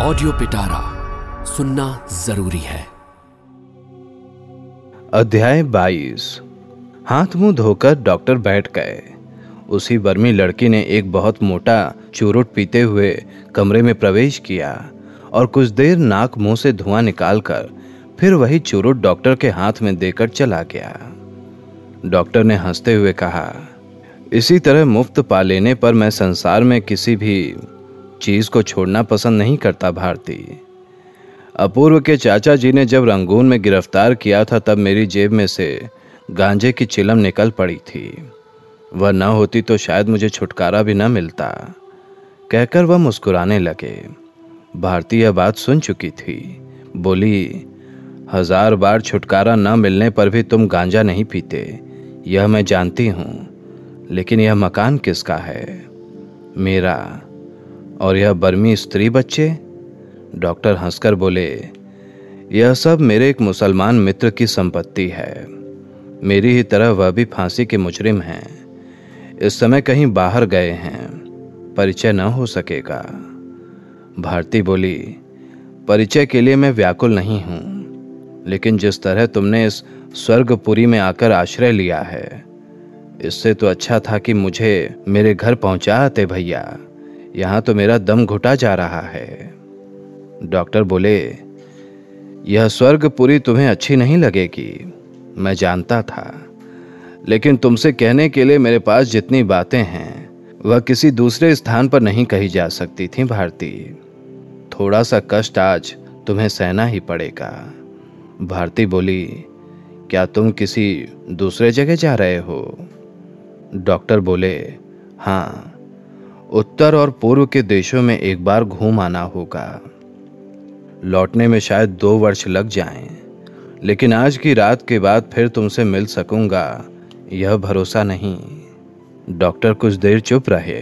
Audio पिटारा सुनना ज़रूरी है। अध्याय 22 हाथ मुँह धोकर डॉक्टर बैठ गए। उसी बर्मी लड़की ने एक बहुत मोटा चूरुट पीते हुए कमरे में प्रवेश किया और कुछ देर नाक मुँह से धुआँ निकालकर फिर वही चूरुट डॉक्टर के हाथ में देकर चला गया। डॉक्टर ने हँसते हुए कहा, इसी तरह मुफ़्त पा लेने पर मैं संसार में किसी भी चीज़ को छोड़ना पसंद नहीं करता भारती। अपूर्व के चाचा जी ने जब रंगून में गिरफ़्तार किया था, तब मेरी जेब में से गांजे की चिलम निकल पड़ी थी। वह न होती तो शायद मुझे छुटकारा भी न मिलता, कहकर वह मुस्कुराने लगे। भारती यह बात सुन चुकी थी। बोली, हज़ार बार छुटकारा न मिलने पर भी तुम गांजा नहीं पीते, यह मैं जानती हूँ, लेकिन यह मकान किसका है? मेरा और यह बर्मी स्त्री बच्चे? डॉक्टर हंसकर बोले, यह सब मेरे एक मुसलमान मित्र की संपत्ति है। मेरी ही तरह वह भी फांसी के मुजरिम हैं। इस समय कहीं बाहर गए हैं। परिचय न हो सकेगा। भारती बोली, परिचय के लिए मैं व्याकुल नहीं हूँ। लेकिन जिस तरह तुमने इस स्वर्गपुरी में आकर आश्रय लिया है, इससे तो अच्छा था कि मुझे मेरे घर पहुँचा आते भैया। यहाँ तो मेरा दम घुटा जा रहा है। डॉक्टर बोले, यह स्वर्गपुरी तुम्हें अच्छी नहीं लगेगी। मैं जानता था। लेकिन तुमसे कहने के लिए मेरे पास जितनी बातें हैं, वह किसी दूसरे स्थान पर नहीं कही जा सकती थी, भारती। थोड़ा सा कष्ट आज तुम्हें सहना ही पड़ेगा। भारती बोली, क्या तुम किसी दूसरे जगह जा रहे हो? डॉक्टर बोले हाँ। उत्तर और पूर्व के देशों में एक बार घूम आना होगा। लौटने में शायद दो वर्ष लग जाएँ, लेकिन आज की रात के बाद फिर तुमसे मिल सकूँगा यह भरोसा नहीं। डॉक्टर कुछ देर चुप रहे।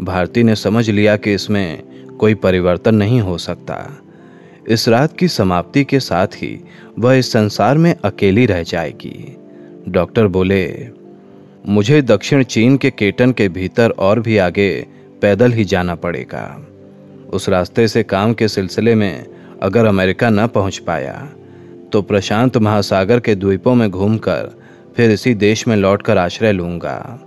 भारती ने समझ लिया कि इसमें कोई परिवर्तन नहीं हो सकता। इस रात की समाप्ति के साथ ही वह इस संसार में अकेली रह जाएगी। डॉक्टर बोले मुझे दक्षिण चीन के केटन के भीतर और भी आगे पैदल ही जाना पड़ेगा। उस रास्ते से काम के सिलसिले में अगर अमेरिका न पहुँच पाया तो प्रशांत महासागर के द्वीपों में घूमकर फिर इसी देश में लौटकर आश्रय लूँगा।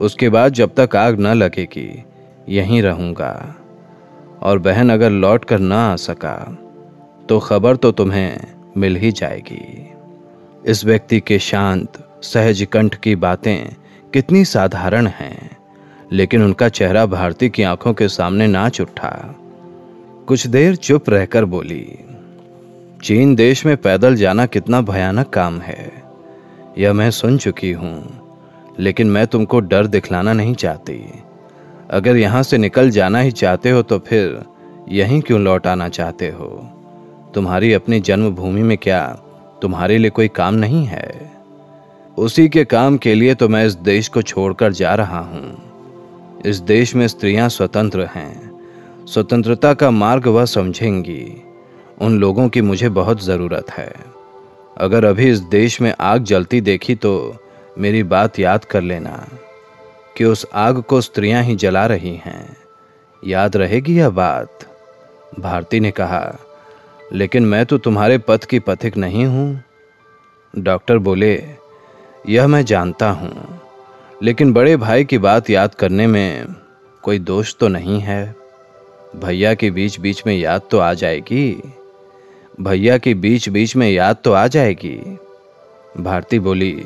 उसके बाद जब तक आग न लगेगी, यहीं रहूँगा। और बहन अगर लौट कर न आ सका तो खबर तो तुम्हें मिल ही जाएगी। इस व्यक्ति के शांत, सहज कंठ की बातें कितनी साधारण हैं। लेकिन उनका चेहरा भारती की आँखों के सामने नाच उठा। कुछ देर चुप रहकर बोली, चीन देश में पैदल जाना कितना भयानक काम है। यह मैं सुन चुकी हूँ, लेकिन मैं तुमको डर दिखलाना नहीं चाहती। अगर यहाँ से निकल जाना ही चाहते हो तो फिर यहीं क्यों लौट आना चाहते हो? तुम्हारी अपनी जन्मभूमि में क्या तुम्हारे लिए कोई काम नहीं है? उसी के काम के लिए तो मैं इस देश को छोड़कर जा रहा हूँ। इस देश में स्त्रियाँ स्वतंत्र हैं। स्वतंत्रता का मार्ग वह समझेंगी। उन लोगों की मुझे बहुत ज़रूरत है। अगर अभी इस देश में आग जलती देखी तो मेरी बात याद कर लेना कि उस आग को स्त्रियाँ ही जला रही हैं। याद रहेगी यह बात? भारती ने कहा, लेकिन मैं तो तुम्हारे पथ की पथिक नहीं हूँ। डॉक्टर बोले, यह मैं जानता हूँ। लेकिन बड़े भाई की बात याद करने में कोई दोष तो नहीं है। भैया के बीच बीच में याद तो आ जाएगी। भैया की बीच बीच में याद तो आ जाएगी। भारती बोली,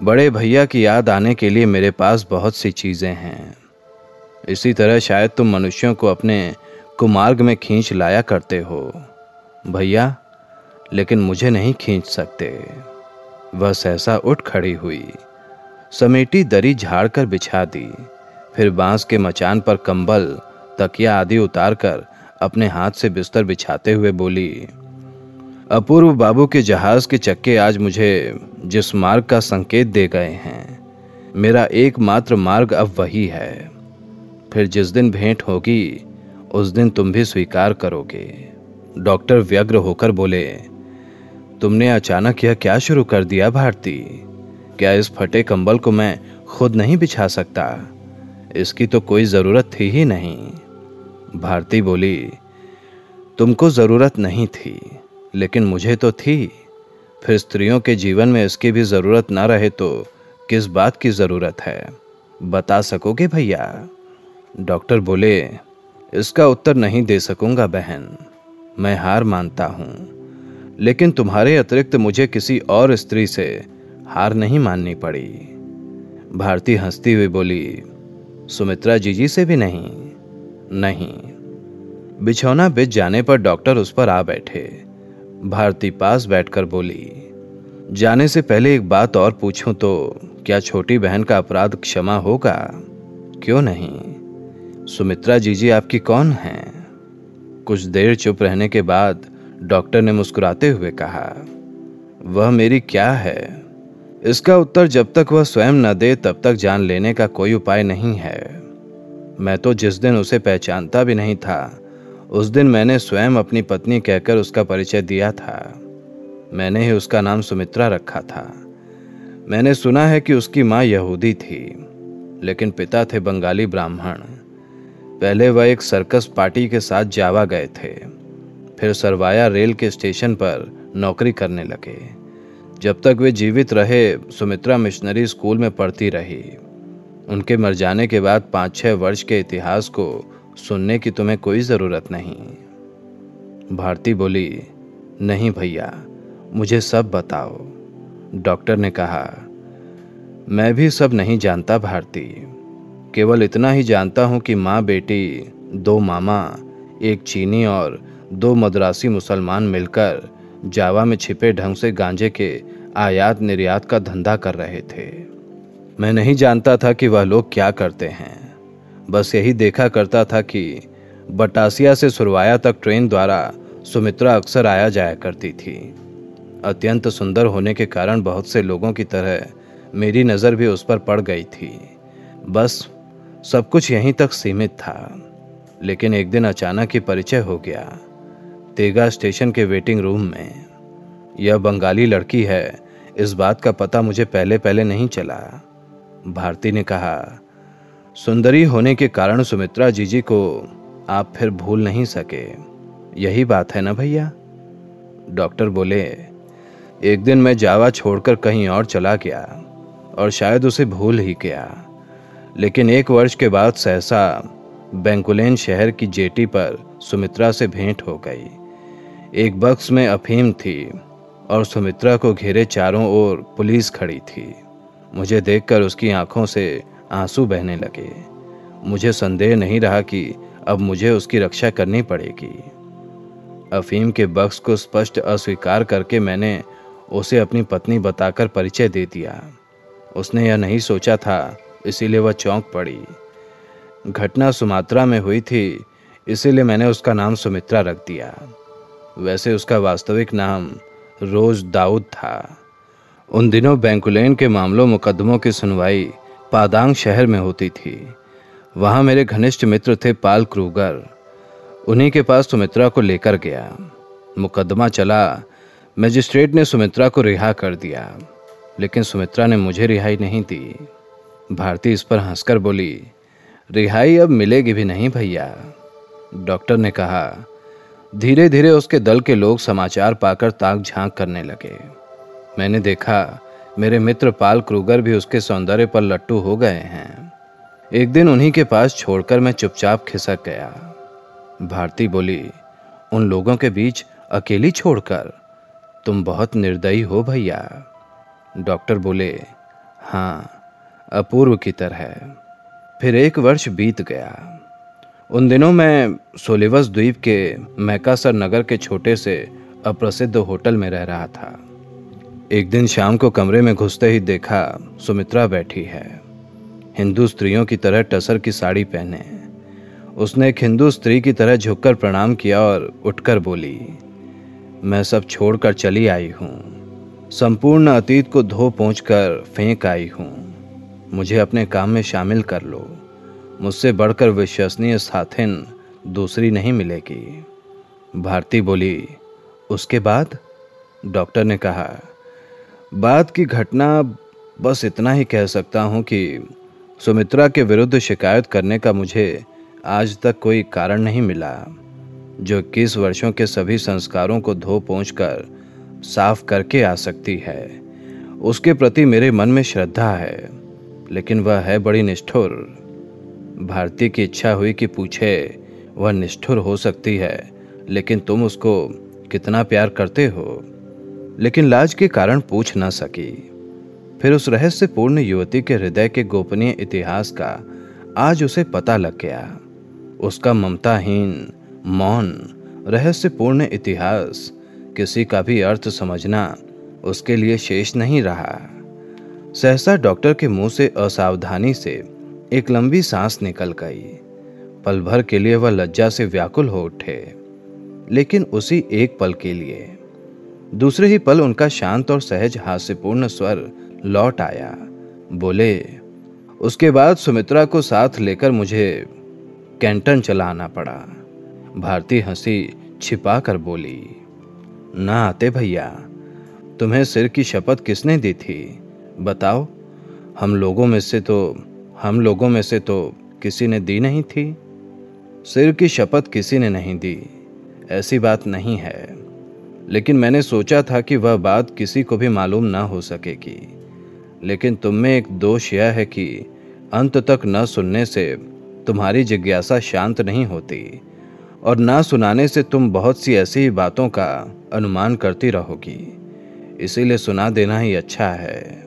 बड़े भैया की याद आने के लिए मेरे पास बहुत सी चीज़ें हैं। इसी तरह शायद तुम मनुष्यों को अपने कुमार्ग में खींच लाया करते हो। भैया, लेकिन मुझे नहीं खींच सकते। वह सहसा उठ खड़ी हुई। समेटी दरी झाड़ कर बिछा दी। फिर बाँस के मचान पर कंबल, तकिया आदि उतारकर अपने हाथ से बिस्तर बिछाते हुए बोली, अपूर्व बाबू के जहाज़ के चक्के आज मुझे जिस मार्ग का संकेत दे गए हैं, मेरा एकमात्र मार्ग अब वही है। फिर जिस दिन भेंट होगी, उस दिन तुम भी स्वीकार करोगे। डॉक्टर व्यग्र होकर बोले, तुमने अचानक यह क्या शुरू कर दिया, भारती? क्या इस फटे कंबल को मैं खुद नहीं बिछा सकता? इसकी तो कोई ज़रूरत थी ही नहीं। भारती बोली, तुमको ज़रूरत नहीं थी, लेकिन मुझे तो थी। फिर स्त्रियों के जीवन में इसकी भी ज़रूरत ना रहे तो किस बात की ज़रूरत है? बता सकोगे भैया? डॉक्टर बोले, इसका उत्तर नहीं दे सकूँगा बहन। मैं हार मानता हूँ, लेकिन तुम्हारे अतिरिक्त मुझे किसी और स्त्री से हार नहीं माननी पड़ी। भारती हंसती हुई बोली, सुमित्रा जीजी से भी नहीं नहीं। बिछौना बिछ जाने पर डॉक्टर उस पर आ बैठे। भारती पास बैठकर बोली, जाने से पहले एक बात और पूछूँ तो क्या छोटी बहन का अपराध क्षमा होगा? क्यों नहीं? सुमित्रा जीजी आपकी कौन है? कुछ देर चुप रहने के बाद डॉक्टर ने मुस्कुराते हुए कहा, वह मेरी क्या है? इसका उत्तर जब तक वह स्वयं न दे, तब तक जान लेने का कोई उपाय नहीं है। मैं तो जिस दिन उसे पहचानता भी नहीं था, उस दिन मैंने स्वयं अपनी पत्नी कहकर उसका परिचय दिया था। मैंने ही उसका नाम सुमित्रा रखा था। मैंने सुना है कि उसकी माँ यहूदी थी, लेकिन पिता थे बंगाली ब्राह्मण। पहले वह एक सर्कस पार्टी के साथ जावा गए थे, फिर सरवाया रेल के स्टेशन पर नौकरी करने लगे। जब तक वे जीवित रहे, सुमित्रा मिशनरी स्कूल में पढ़ती रही। उनके मर जाने के बाद पाँच छः वर्ष के इतिहास को सुनने की तुम्हें कोई ज़रूरत नहीं। भारती बोली, नहीं भैया, मुझे सब बताओ। डॉक्टर ने कहा, मैं भी सब नहीं जानता भारती। केवल इतना ही जानता हूँ कि माँ बेटी, दो मामा, एक चीनी और दो मद्रासी मुसलमान मिलकर जावा में छिपे ढंग से गांजे के आयात निर्यात का धंधा कर रहे थे। मैं नहीं जानता था कि वह लोग क्या करते हैं। बस यही देखा करता था कि बटासिया से सुरवाया तक ट्रेन द्वारा सुमित्रा अक्सर आया जाया करती थी। अत्यंत सुंदर होने के कारण बहुत से लोगों की तरह मेरी नज़र भी उस पर पड़ गई थी। बस सब कुछ यहीं तक सीमित था। लेकिन एक दिन अचानक ही परिचय हो गया। तेगा स्टेशन के वेटिंग रूम में। यह बंगाली लड़की है इस बात का पता मुझे पहले पहले नहीं चला। भारती ने कहा, सुंदरी होने के कारण सुमित्रा जीजी को आप फिर भूल नहीं सके। यही बात है ना भैया? डॉक्टर बोले, एक दिन मैं जावा छोड़कर कहीं और चला गया और शायद उसे भूल ही गया। लेकिन एक वर्ष के बाद सहसा बैंकुलेन शहर की जेटी पर सुमित्रा से भेंट हो गई। एक बक्स में अफीम थी। और सुमित्रा को घेरे चारों ओर पुलिस खड़ी थी। मुझे देखकर उसकी आँखों से आँसू बहने लगे। मुझे संदेह नहीं रहा कि अब मुझे उसकी रक्षा करनी पड़ेगी। अफीम के बक्स को स्पष्ट अस्वीकार करके मैंने उसे अपनी पत्नी बताकर परिचय दे दिया। उसने यह नहीं सोचा था, इसीलिए वह चौंक पड़ी। घटना सुमात्रा में हुई थी, इसीलिए मैंने उसका नाम सुमित्रा रख दिया। वैसे उसका वास्तविक नाम रोज दाऊद था। उन दिनों बैंकुलेन के मामलों मुकदमों की सुनवाई पादांग शहर में होती थी। वहाँ मेरे घनिष्ठ मित्र थे पाल क्रूगर। उन्हीं के पास सुमित्रा को लेकर गया। मुकदमा चला। मजिस्ट्रेट ने सुमित्रा को रिहा कर दिया। लेकिन सुमित्रा ने मुझे रिहाई नहीं दी। भारती इस पर हंसकर बोली, रिहाई अब मिलेगी भी नहीं भैया। डॉक्टर ने कहा धीरे धीरे उसके दल के लोग समाचार पाकर ताक झाँक करने लगे। मैंने देखा, मेरे मित्र पाल क्रूगर भी उसके सौंदर्य पर लट्टू हो गए हैं। एक दिन उन्हीं के पास छोड़कर मैं चुपचाप खिसक गया। भारती बोली, उन लोगों के बीच अकेली छोड़कर? तुम बहुत निर्दयी हो भैया। डॉक्टर बोले हाँ अपूर्व की तरह फिर एक वर्ष बीत गया। उन दिनों मैं सोलिवस द्वीप के मैकासर नगर के छोटे से अप्रसिद्ध होटल में रह रहा था। एक दिन शाम को कमरे में घुसते ही देखा सुमित्रा बैठी है। हिंदू स्त्रियों की तरह टसर की साड़ी पहने। उसने एक हिंदू स्त्री की तरह झुककर प्रणाम किया और उठकर बोली, मैं सब छोड़कर चली आई हूँ। संपूर्ण अतीत को धो पहुँच कर फेंक आई हूँ। मुझे अपने काम में शामिल कर लो। मुझसे बढ़कर विश्वसनीय साथिन दूसरी नहीं मिलेगी। भारती बोली, उसके बाद? डॉक्टर ने कहा, बाद की घटना बस इतना ही कह सकता हूँ कि सुमित्रा के विरुद्ध शिकायत करने का मुझे आज तक कोई कारण नहीं मिला, जो इक्कीस वर्षों के सभी संस्कारों को धो पहुँच कर साफ़ करके आ सकती है। उसके प्रति मेरे मन में श्रद्धा है, लेकिन वह है बड़ी निष्ठुर। भारती की इच्छा हुई कि पूछे, वह निष्ठुर हो सकती है, लेकिन तुम उसको कितना प्यार करते हो? लेकिन लाज के कारण पूछ न सकी। फिर उस रहस्यपूर्ण युवती के हृदय के गोपनीय इतिहास का आज उसे पता लग गया। उसका ममताहीन, मौन, रहस्यपूर्ण इतिहास, किसी का भी अर्थ समझना उसके लिए शेष नहीं रहा। सहसा डॉक्टर के मुँह से असावधानी से एक लंबी सांस निकल गई। पल भर के लिए वह लज्जा से व्याकुल हो उठे, लेकिन उसी एक पल के लिए। दूसरे ही पल उनका शांत और सहज हास्यपूर्ण स्वर लौट आया। बोले, उसके बाद सुमित्रा को साथ लेकर मुझे कैंटन चलाना पड़ा। भारती हँसी छिपा कर बोली, ना आते भैया, तुम्हें सिर की शपथ किसने दी थी? बताओ, हम लोगों में से तो हम लोगों में से तो किसी ने दी नहीं थी। सिर की शपथ किसी ने नहीं दी। ऐसी बात नहीं है। लेकिन मैंने सोचा था कि वह बात किसी को भी मालूम ना हो सकेगी। लेकिन तुम में एक दोष यह है कि अंत तक न सुनने से तुम्हारी जिज्ञासा शांत नहीं होती और ना सुनाने से तुम बहुत सी ऐसी बातों का अनुमान करती रहोगी। इसीलिए सुना देना ही अच्छा है।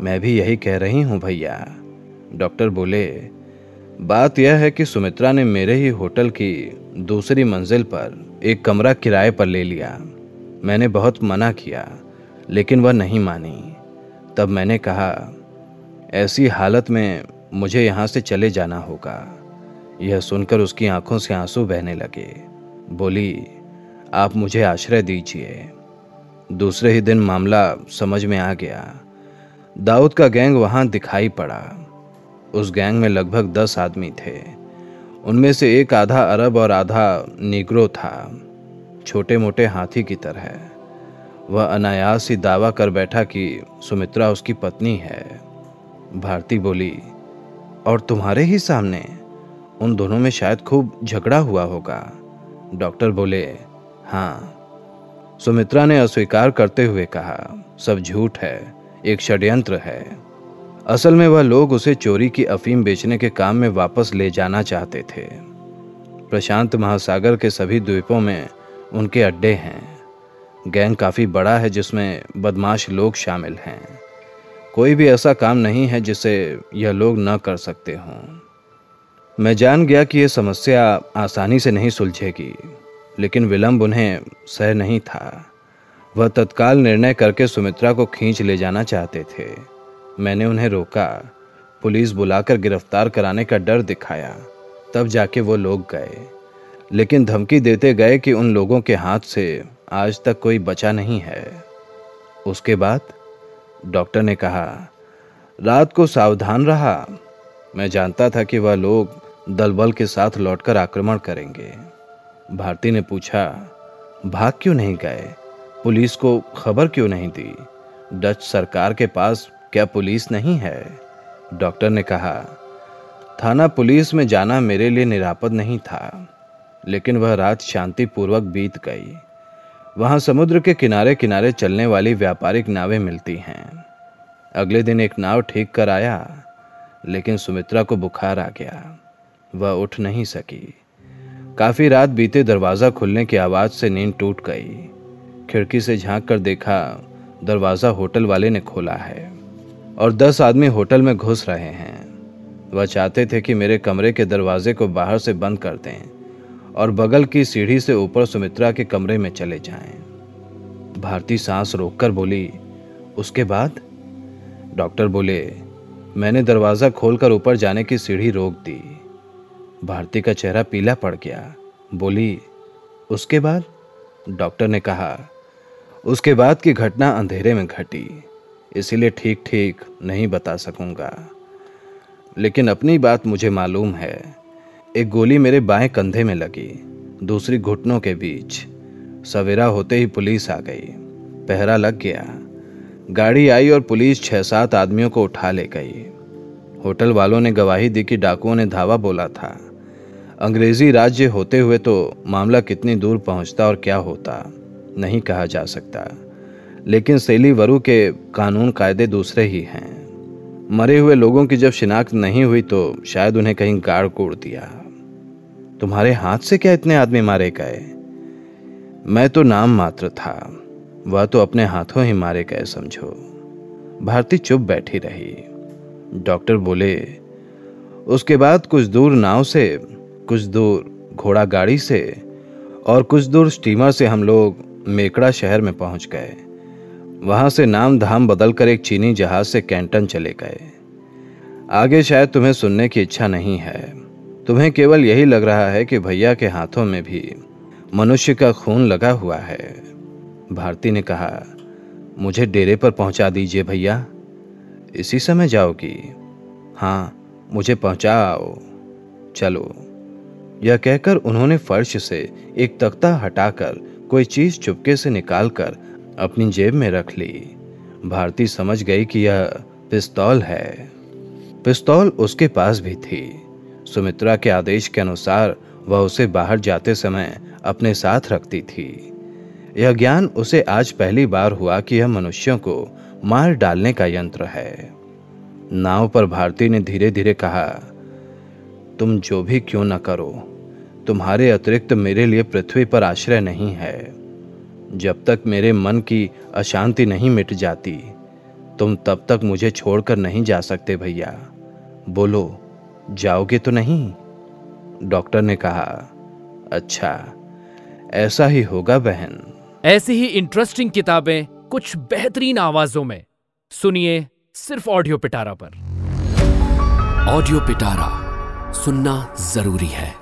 मैं भी यही कह रही हूँ भैया। डॉक्टर बोले, बात यह है कि सुमित्रा ने मेरे ही होटल की दूसरी मंजिल पर एक कमरा किराए पर ले लिया। मैंने बहुत मना किया, लेकिन वह नहीं मानी। तब मैंने कहा, ऐसी हालत में मुझे यहाँ से चले जाना होगा। यह सुनकर उसकी आँखों से आँसू बहने लगे। बोली, आप मुझे आश्रय दीजिए। दूसरे ही दिन मामला समझ में आ गया। दाऊद का गैंग वहाँ दिखाई पड़ा। उस गैंग में लगभग दस आदमी थे। उनमें से एक आधा अरब और आधा निग्रो था। छोटे मोटे हाथी की तरह। वह अनायास ही दावा कर बैठा कि सुमित्रा उसकी पत्नी है। भारती बोली, और तुम्हारे ही सामने? उन दोनों में शायद खूब झगड़ा हुआ होगा। डॉक्टर बोले हाँ। सुमित्रा ने अस्वीकार करते हुए कहा, सब झूठ है। एक षड्यंत्र है। असल में वह लोग उसे चोरी की अफीम बेचने के काम में वापस ले जाना चाहते थे। प्रशांत महासागर के सभी द्वीपों में उनके अड्डे हैं। गैंग काफ़ी बड़ा है जिसमें बदमाश लोग शामिल हैं। कोई भी ऐसा काम नहीं है जिसे यह लोग न कर सकते हों। मैं जान गया कि यह समस्या आसानी से नहीं सुलझेगी, लेकिन विलंब उन्हें सह नहीं था। वह तत्काल निर्णय करके सुमित्रा को खींच ले जाना चाहते थे। मैंने उन्हें रोका। पुलिस बुलाकर गिरफ़्तार कराने का डर दिखाया। तब जाके वो लोग गए। लेकिन धमकी देते गए कि उन लोगों के हाथ से आज तक कोई बचा नहीं है। उसके बाद डॉक्टर ने कहा, रात को सावधान रहा। मैं जानता था कि वह लोग दलबल के साथ लौटकर आक्रमण करेंगे। भारती ने पूछा, भाग क्यों नहीं गए? पुलिस को खबर क्यों नहीं दी? डच सरकार के पास क्या पुलिस नहीं है? डॉक्टर ने कहा, थाना पुलिस में जाना मेरे लिए निरापद नहीं था, लेकिन वह रात शांतिपूर्वक बीत गई। वहाँ समुद्र के किनारे किनारे चलने वाली व्यापारिक नावें मिलती हैं। अगले दिन एक नाव ठीक कर आया, लेकिन सुमित्रा को बुखार आ गया। वह उठ नहीं सकी। काफ़ी रात बीते दरवाज़ा खुलने की आवाज़ से नींद टूट गई। खिड़की से झाँक कर देखा, दरवाज़ा होटल वाले ने खोला है। और दस आदमी होटल में घुस रहे हैं। वह चाहते थे कि मेरे कमरे के दरवाजे को बाहर से बंद कर दें और बगल की सीढ़ी से ऊपर सुमित्रा के कमरे में चले जाएँ। भारती सांस रोककर बोली, उसके बाद? डॉक्टर बोले, मैंने दरवाज़ा खोलकर ऊपर जाने की सीढ़ी रोक दी। भारती का चेहरा पीला पड़ गया। बोली, उसके बाद? डॉक्टर ने कहा, उसके बाद की घटना अंधेरे में घटी। इसीलिए ठीक ठीक नहीं बता सकूँगा। लेकिन अपनी बात मुझे मालूम है, एक गोली मेरे बाएँ कंधे में लगी, दूसरी घुटनों के बीच। सवेरा होते ही पुलिस आ गई, पहरा लग गया। गाड़ी आई और पुलिस छह सात आदमियों को उठा ले गई। होटल वालों ने गवाही दी कि डाकुओं ने धावा बोला था। अंग्रेज़ी राज्य होते हुए तो मामला कितनी दूर पहुँचता और क्या होता, नहीं कहा जा सकता। लेकिन सेली वरु के कानून कायदे दूसरे ही हैं। मरे हुए लोगों की जब शिनाख्त नहीं हुई तो शायद उन्हें कहीं गाड़ कोड़ दिया। तुम्हारे हाथ से क्या इतने आदमी मारे गए? मैं तो नाम मात्र था, वह तो अपने हाथों ही मारे गए, समझो। भारती चुप बैठी रही। डॉक्टर बोले, उसके बाद कुछ दूर नाव से, कुछ दूर घोड़ा गाड़ी से और कुछ दूर स्टीमर से हम लोग मेकड़ा शहर में पहुँच गए। वहाँ से नाम धाम बदलकर एक चीनी जहाज़ से कैंटन चले गए। आगे शायद तुम्हें सुनने की इच्छा नहीं है। तुम्हें केवल यही लग रहा है कि भैया के हाथों में भी मनुष्य का खून लगा हुआ है। भारती ने कहा, मुझे डेरे पर पहुँचा दीजिए भैया। इसी समय जाओगी। हाँ मुझे पहुँचा आओ चलो। यह कहकर उन्होंने फर्श से एक तख्ता हटाकर कोई चीज़ चुपके से निकालकर अपनी जेब में रख ली। भारती समझ गई कि यह पिस्तौल है। पिस्तौल उसके पास भी थी। सुमित्रा के आदेश के अनुसार वह उसे बाहर जाते समय अपने साथ रखती थी। यह ज्ञान उसे आज पहली बार हुआ कि यह मनुष्यों को मार डालने का यंत्र है। नाव पर भारती ने धीरे धीरे कहा, तुम जो भी क्यों न करो, तुम्हारे अतिरिक्त मेरे लिए पृथ्वी पर आश्रय नहीं है। जब तक मेरे मन की अशांति नहीं मिट जाती तुम तब तक मुझे छोड़कर नहीं जा सकते भैया। बोलो जाओगे तो नहीं? डॉक्टर ने कहा अच्छा ऐसा ही होगा बहन। ऐसी ही इंटरेस्टिंग किताबें कुछ बेहतरीन आवाजों में। सुनिए सिर्फ़ ऑडियो पिटारा पर। ऑडियो पिटारा सुनना ज़रूरी है।